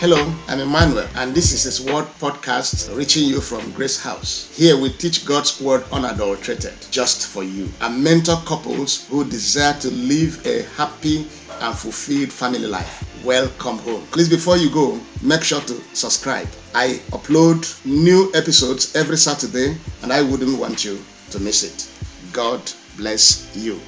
Hello, I'm Emmanuel, and this is His Word podcast reaching you from Grace House. Here we teach God's Word unadulterated, just for you, and mentor couples who desire to live a happy and fulfilled family life. Welcome home. Please, before you go, make sure to subscribe. I upload new episodes every Saturday, and I wouldn't want you to miss it. God bless you.